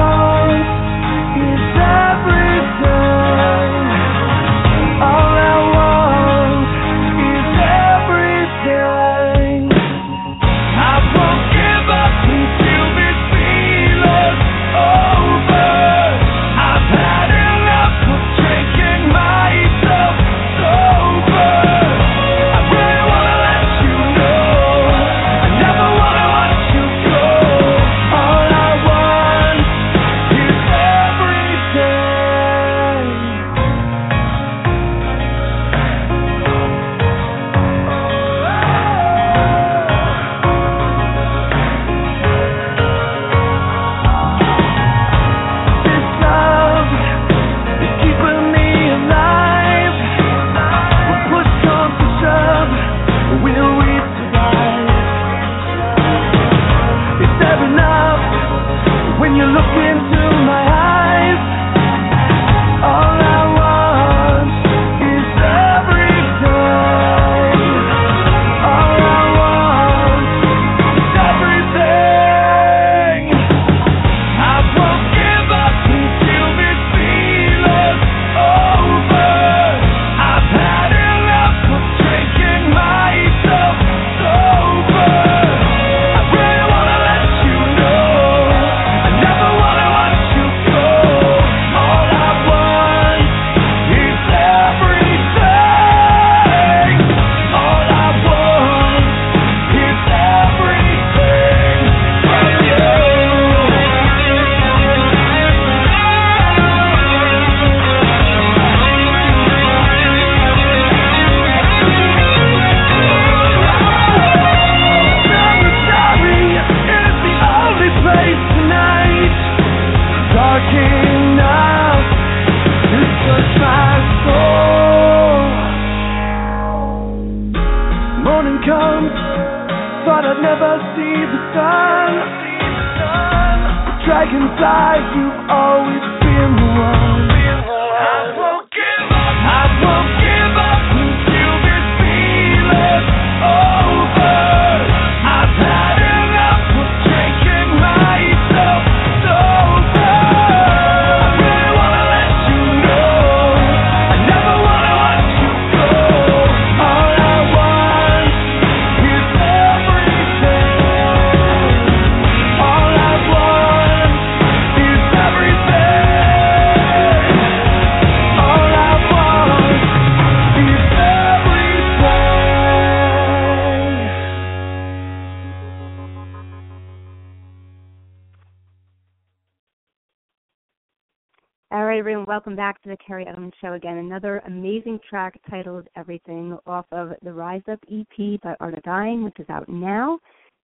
welcome back to the Kerri Edelman Show again. Another amazing track titled Everything off of the Rise Up EP by Art of Dying, which is out now.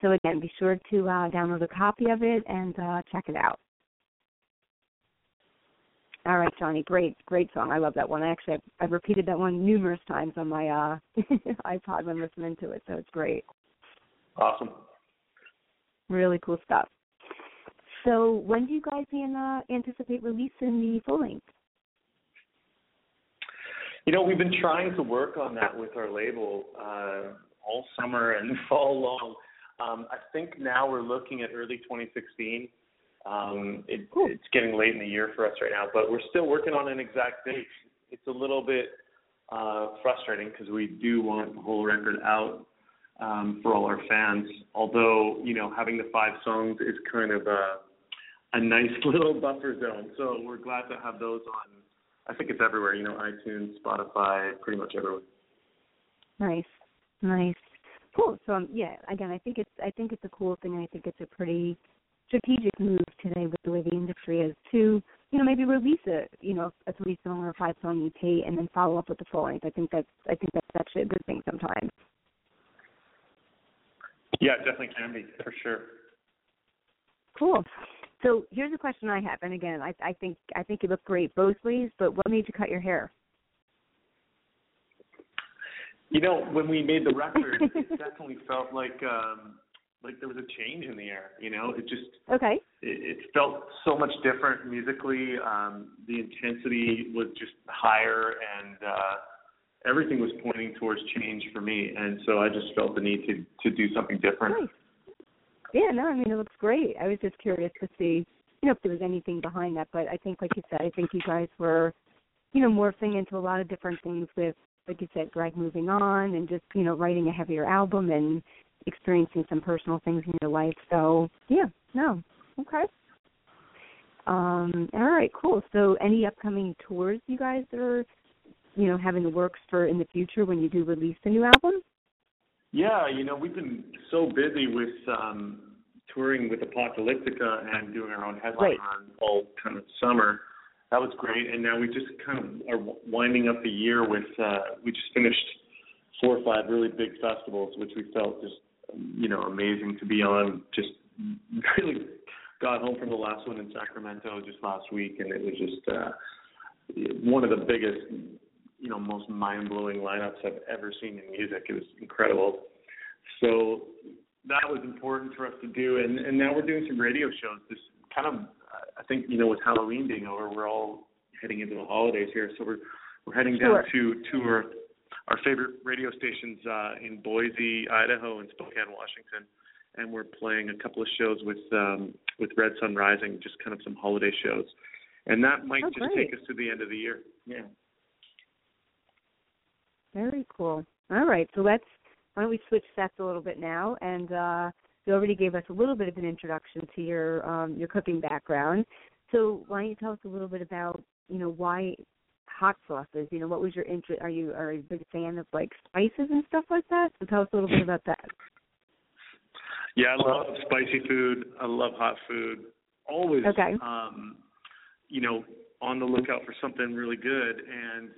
So, again, be sure to uh, download a copy of it and uh, check it out. All right, Jonny, great, great song. I love that one. I actually, I've, I've repeated that one numerous times on my uh, iPod when listening to it, so it's great. Awesome. Really cool stuff. So, when do you guys uh, anticipate releasing the full length? You know, we've been trying to work on that with our label uh, all summer and fall long. Um, I think now we're looking at early 2016. Um, it, It's getting late in the year for us right now, but we're still working on an exact date. It's a little bit uh, frustrating because we do want the whole record out um, for all our fans. Although, you know, having the five songs is kind of a, a nice little buffer zone. So we're glad to have those on. I think it's everywhere. You know, iTunes, Spotify, pretty much everywhere. Nice, nice, cool. So um, yeah, again, I think it's I think it's a cool thing. I think it's a pretty strategic move today with the way the industry is to you know maybe release a you know a three song or a five song EP and then follow up with the full length. I think that's I think that's actually a good thing sometimes. Yeah, it definitely can be for sure. Cool. So here's a question I have, and again, I, I think I think you look great both ways. But what made you cut your hair? You know, when we made the record, it definitely felt like um like there was a change in the air. You know, it just Okay. it, it felt so much different musically. Um, the intensity was just higher, and uh, everything was pointing towards change for me. And so I just felt the need to to do something different. Nice. Yeah, no, I mean it looks great. I was just curious to see, you know, if there was anything behind that. But I think, like you said, I think you guys were, you know, morphing into a lot of different things with, like you said, Greg moving on and just, you know, writing a heavier album and experiencing some personal things in your life. So yeah, no, okay. Um, all right, cool. So any upcoming tours you guys are, you know, having the works for in the future when you do release the new album? Yeah, you know, we've been so busy with um touring with Apocalyptica and doing our own headline Right. run all kind of summer. That was great, and now we just kind of are winding up the year with. uh We just finished four or five really big festivals, which we felt just you know amazing to be on. Just really got home from the last one in Sacramento just last week, and it was just uh one of the biggest you know most mind blowing lineups I've ever seen in music. It was incredible. So that was important for us to do, and and now we're doing some radio shows. This kind of I think you know with Halloween being over, we're all heading into the holidays here, so we're we're heading down Sure. to to our our favorite radio stations uh, in Boise, Idaho, and Spokane, Washington. And we're playing a couple of shows with um, with Red Sun Rising, just kind of some holiday shows, and that might Oh, just great. take us to the end of the year. Yeah. Very cool. All right, so let's why don't we switch sets a little bit now? And uh, you already gave us a little bit of an introduction to your um, your cooking background. So why don't you tell us a little bit about you know why hot sauces? You know, what was your interest? Are you are you a big fan of like spices and stuff like that? So tell us a little bit about that. Yeah, I love spicy food. I love hot food. Always, Okay. um, you know, on the lookout for something really good. And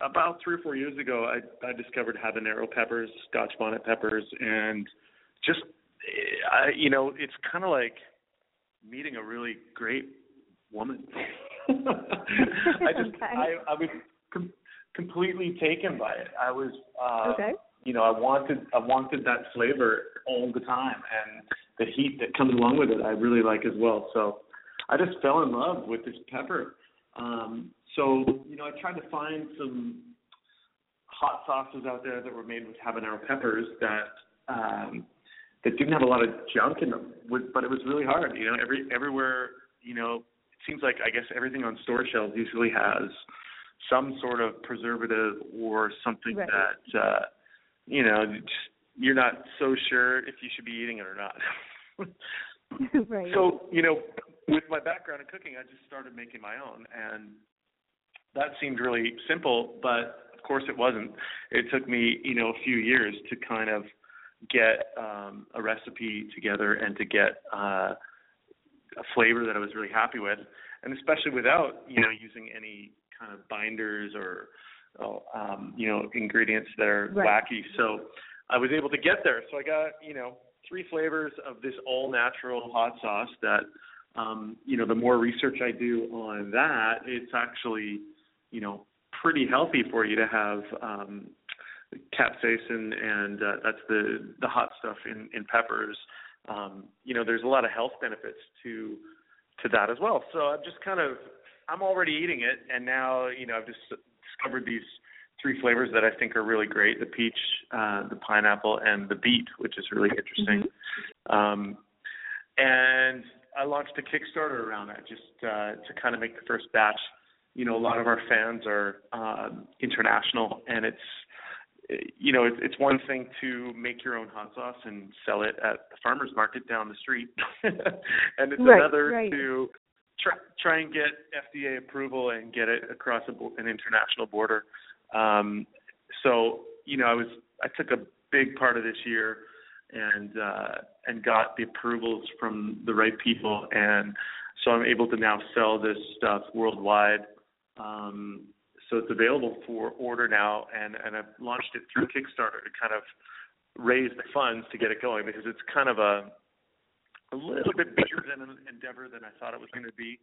about three or four years ago, I I discovered habanero peppers, Scotch bonnet peppers, and just, I, you know, it's kind of like meeting a really great woman. I just, Okay. I, I was com- completely taken by it. I was, uh, Okay. you know, I wanted I wanted that flavor all the time and the heat that comes along with it I really like as well. So I just fell in love with this pepper. Um so, you know, I tried to find some hot sauces out there that were made with habanero peppers that um that didn't have a lot of junk in them, but it was really hard. You know, every everywhere, you know, it seems like I guess everything on store shelves usually has some sort of preservative or something Right. that uh you know, just, you're not so sure if you should be eating it or not. right. So, you know, with my background in cooking, I just started making my own, and that seemed really simple, but of course it wasn't. It took me, you know, a few years to kind of get um, a recipe together and to get uh, a flavor that I was really happy with, and especially without you know using any kind of binders or um, you know ingredients that are Right. wacky. So I was able to get there. So I got you know three flavors of this all natural hot sauce that um, you know the more research I do on that, it's actually you know pretty healthy for you to have um, capsaicin and uh, that's the the hot stuff in in peppers. Um, you know, there's a lot of health benefits to to that as well. So I'm just kind of I'm already eating it, and now you know I've just discovered these three flavors that I think are really great: the peach, uh, the pineapple, and the beet, which is really interesting. Um, and I launched a Kickstarter around that just uh, to kind of make the first batch. You know, a lot of our fans are um, international, and it's you know, it's, it's one thing to make your own hot sauce and sell it at the farmers market down the street, and it's Right, another right. to try try and get FDA approval and get it across a, an international border. Um, so, you know, I was I took a big part of this year and uh, and got the approvals from the right people, and so I'm able to now sell this stuff worldwide. Um, so it's available for order now, and and I've launched it through Kickstarter to kind of raise the funds to get it going because it's kind of a a little bit bigger than an endeavor than I thought it was going to be.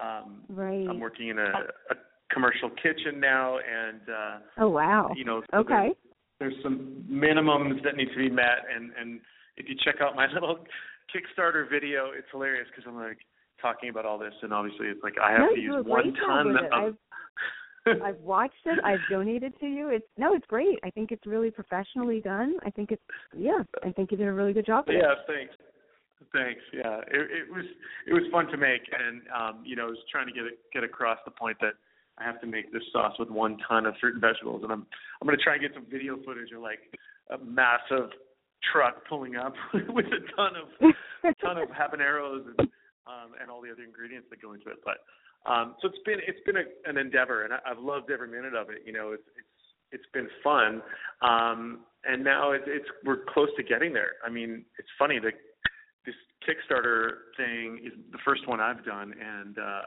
Um, Right. I'm working in a, a commercial kitchen now, and uh, Oh wow. you know, Okay. there's, there's some minimums that need to be met, and and if you check out my little Kickstarter video, it's hilarious because I'm like talking about all this, and obviously it's like I have No, to use do a great one ton it. of. I've watched it. I've donated to you. It's no, it's great. I think it's really professionally done. I think it's yeah. I think you did a really good job. Yeah, thanks. Thanks. Yeah, it, it was it was fun to make, and um, you know, I was trying to get it, get across the point that I have to make this sauce with one ton of fruit and vegetables, and I'm I'm going to try and get some video footage of like a massive truck pulling up with a ton of a ton of habaneros and um, and all the other ingredients that go into it. But um, so it's been it's been a, an endeavor, and I, I've loved every minute of it. You know, it's it's it's been fun, um, and now it's it's we're close to getting there. I mean, it's funny that this Kickstarter thing is the first one I've done, and uh,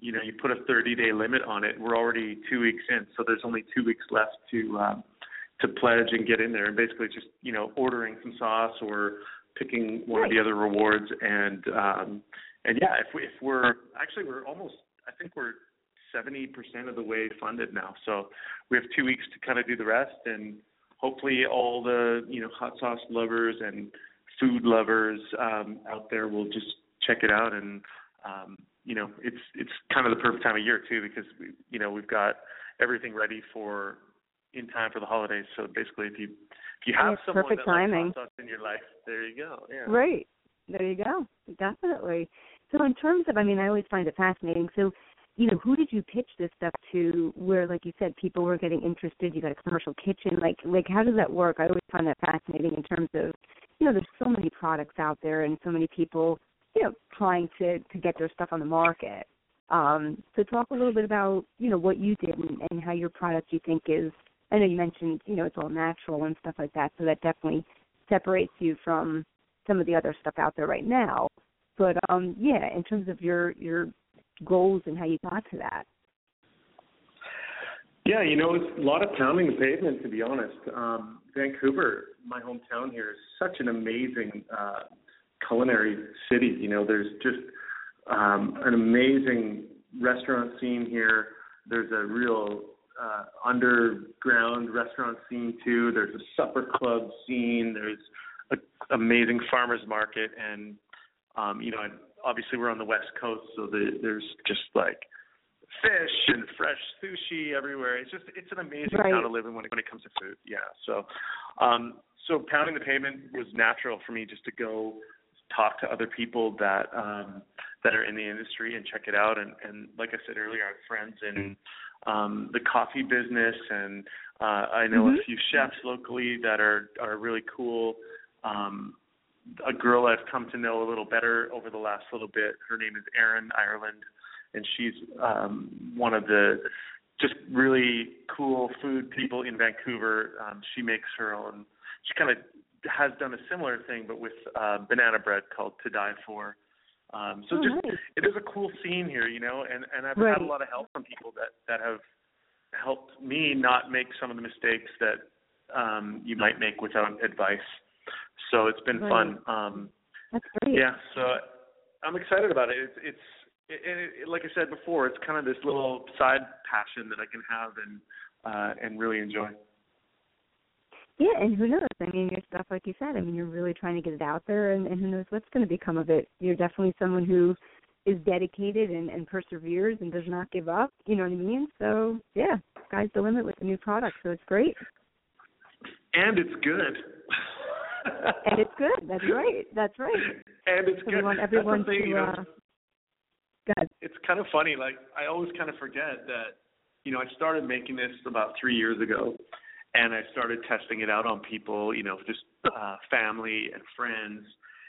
you know, you put a 30 day limit on it. We're already two weeks in, so there's only two weeks left to um, to pledge and get in there, and basically just you know ordering some sauce or picking one of the other rewards, and um, and yeah, if we if we're actually we're almost I think we're 70% of the way funded now, so we have two weeks to kind of do the rest, and hopefully all the you know hot sauce lovers and food lovers um, out there will just check it out. And um, you know it's it's kind of the perfect time of year too because we you know we've got everything ready for in time for the holidays. So basically, if you if you have someone perfect that timing. sauce in your life, there you go. Yeah. Right. There you go. Definitely. So in terms of I mean, I always find it fascinating. So, you know, who did you pitch this stuff to where like you said people were getting interested, you got a commercial kitchen, like like how does that work? I always find that fascinating in terms of you know, there's so many products out there and so many people, you know, trying to to get their stuff on the market. Um, so talk a little bit about, you know, what you did and, and how your product you think is I know you mentioned, you know, it's all natural and stuff like that, so that definitely separates you from some of the other stuff out there right now. But um yeah, in terms of your your goals and how you got to that. Yeah, you know, it's a lot of pounding the pavement to be honest. Um, Vancouver, my hometown here, is such an amazing uh, culinary city. You know, there's just um, an amazing restaurant scene here. There's a real uh, underground restaurant scene too. There's a supper club scene. There's an amazing farmers market, and um, you know, obviously we're on the west coast, so the, there's just like fish and fresh sushi everywhere. It's just it's an amazing Right. town to live in when it, when it comes to food. Yeah. So, um, so pounding the pavement was natural for me just to go talk to other people that um, that are in the industry and check it out. And, and like I said earlier, I have friends in um, the coffee business, and uh, I know Mhm. a few chefs locally that are are really cool. Um, a girl I've come to know a little better over the last little bit. Her name is Erin Ireland, and she's um, one of the just really cool food people in Vancouver. Um, she makes her own. She kind of has done a similar thing, but with uh, banana bread called To Die For. Um, so Oh, just nice. it is a cool scene here, you know, and and I've Right. had a lot of help from people that that have helped me not make some of the mistakes that um you might make without advice. So it's been Right. fun. Um That's great. yeah, so I'm excited about it. It's it's it, it, it, like I said before, it's kind of this little side passion that I can have and uh and really enjoy. Yeah, and who knows? I mean, your stuff, like you said, I mean, you're really trying to get it out there, and, and who knows what's going to become of it. You're definitely someone who is dedicated and, and perseveres and does not give up. You know what I mean? So, yeah, sky's the limit with the new product. So it's great, And it's good. and it's good. That's right. That's right. And it's So good. we want everyone thing, to. you know, Uh, it's kind of funny. Like I always kind of forget that, you know, I started making this about three years ago, and I started testing it out on people, you know, just uh, family and friends,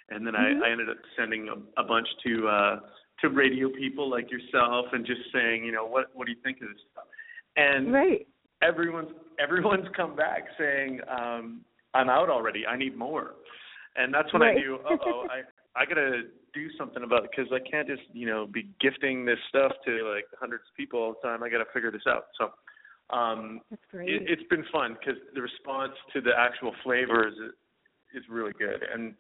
and then Mhm. I, I ended up sending a, a bunch to uh, to radio people like yourself, and just saying, you know, what what do you think of this stuff? And right. everyone's everyone's come back saying, um, I'm out already. I need more. And that's when Right. I knew, uh oh, I I gotta do something about it because I can't just you know be gifting this stuff to like hundreds of people all the time. I gotta figure this out. So um, That's great. it, it's been fun because the response to the actual flavors is, is really good. And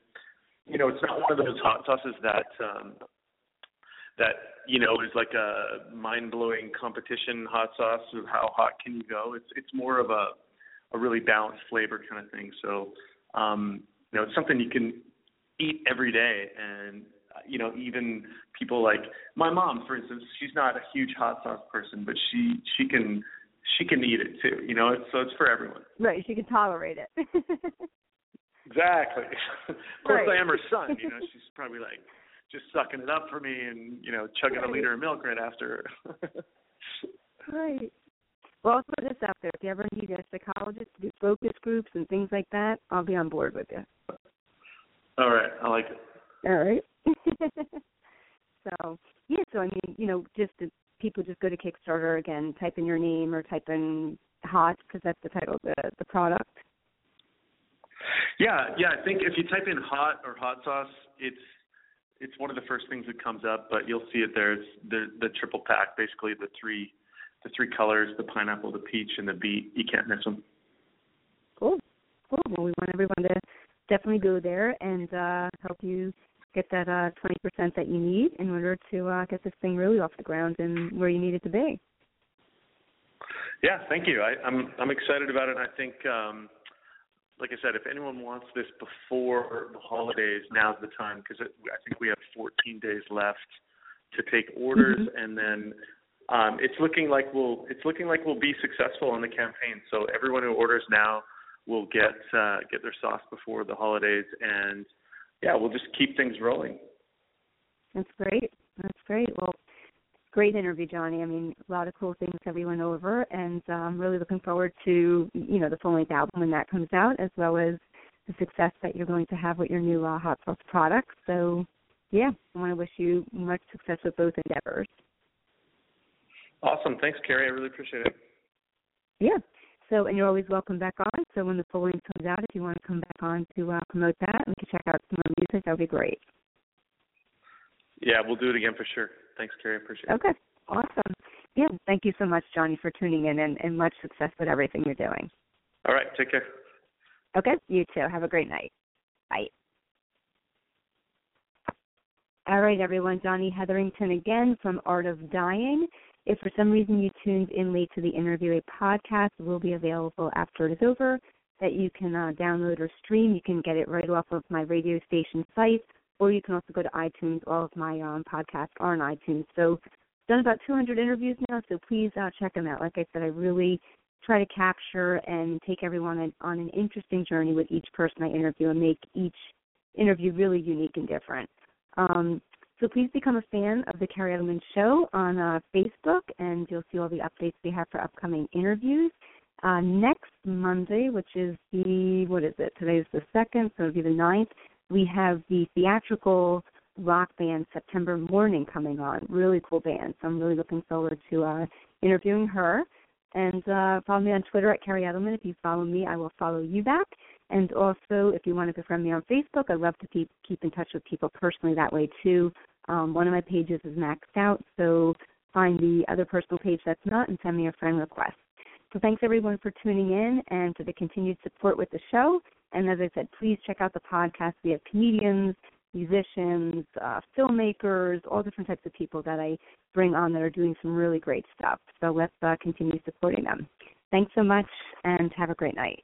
you know, it's not one of those hot sauces that um, that you know is like a mind blowing competition hot sauce of how hot can you go. It's it's more of a a really balanced flavor kind of thing. So um, you know, it's something you can eat every day and you know even people like my mom for instance she's not a huge hot sauce person but she she can she can eat it too you know it's so it's for everyone right. She can tolerate it. exactly of course Right. i am her son you know she's probably like just sucking it up for me and you know chugging Right. a liter of milk right after right. Well, I'll put this out there. If you ever need a psychologist to do focus groups and things like that, I'll be on board with you. all right i like it All right. so yeah, so I mean, you know, just to, people just go to Kickstarter again, type in your name or type in hot because that's the title of the the product. Yeah, yeah. I think if you type in hot or hot sauce, it's it's one of the first things that comes up. But you'll see it there. It's the the triple pack, basically the three the three colors: the pineapple, the peach, and the beet. You can't miss them. Cool, cool. Well, we want everyone to definitely go there and uh, help you get that uh twenty percent that you need in order to uh, get this thing really off the ground and where you need it to be. Yeah, thank you. I, I'm I'm excited about it. I think, um, like I said, if anyone wants this before the holidays, now's the time because I think we have 14 days left to take orders, Mhm. and then um, it's looking like we'll it's looking like we'll be successful on the campaign. So everyone who orders now will get uh, get their sauce before the holidays, and yeah, we'll just keep things rolling. That's great. That's great. Well, great interview, Jonny. I mean, a lot of cool things that we went over, and I'm really looking forward to you know the full length album when that comes out, as well as the success that you're going to have with your new uh, hot sauce products. So, yeah, I want to wish you much success with both endeavors. Awesome, thanks, Kerri. I really appreciate it. Yeah. So, and you're always welcome back on. So when the full length comes out, if you want to come back on to uh, promote that, and we can check out some more music, that would be great. Yeah, we'll do it again for sure. Thanks, Kerri. Appreciate it. Okay. Awesome. Yeah. Thank you so much, Jonny, for tuning in, and, and much success with everything you're doing. All right, take care. Okay. You too. Have a great night. Bye. All right, everyone. Jonny Hetherington again from Art of Dying. If for some reason you tuned in late to the interview, a podcast will be available after it is over that you can uh, download or stream. You can get it right off of my radio station site, or you can also go to iTunes. All of my um, podcasts are on iTunes. So, I've done about 200 interviews now, so please uh, check them out. Like I said, I really try to capture and take everyone on, on an interesting journey with each person I interview and make each interview really unique and different. Um, so please become a fan of the Kerri Edelman Show on uh, Facebook, and you'll see all the updates we have for upcoming interviews. Uh, next Monday, which is the what is it? Today's the second, so it'll be the ninth. We have the theatrical rock band September Mourning coming on. Really cool band. So I'm really looking forward to uh, interviewing her. And uh, follow me on Twitter at Kerri Edelman. If you follow me, I will follow you back. And also, if you want to befriend me on Facebook, I'd love to keep keep in touch with people personally that way too. Um, one of my pages is maxed out, so find the other personal page that's not and send me a friend request. So thanks everyone for tuning in and for the continued support with the show. And as I said, please check out the podcast. We have comedians, musicians, uh, filmmakers, all different types of people that I bring on that are doing some really great stuff. So let's uh, continue supporting them. Thanks so much and have a great night.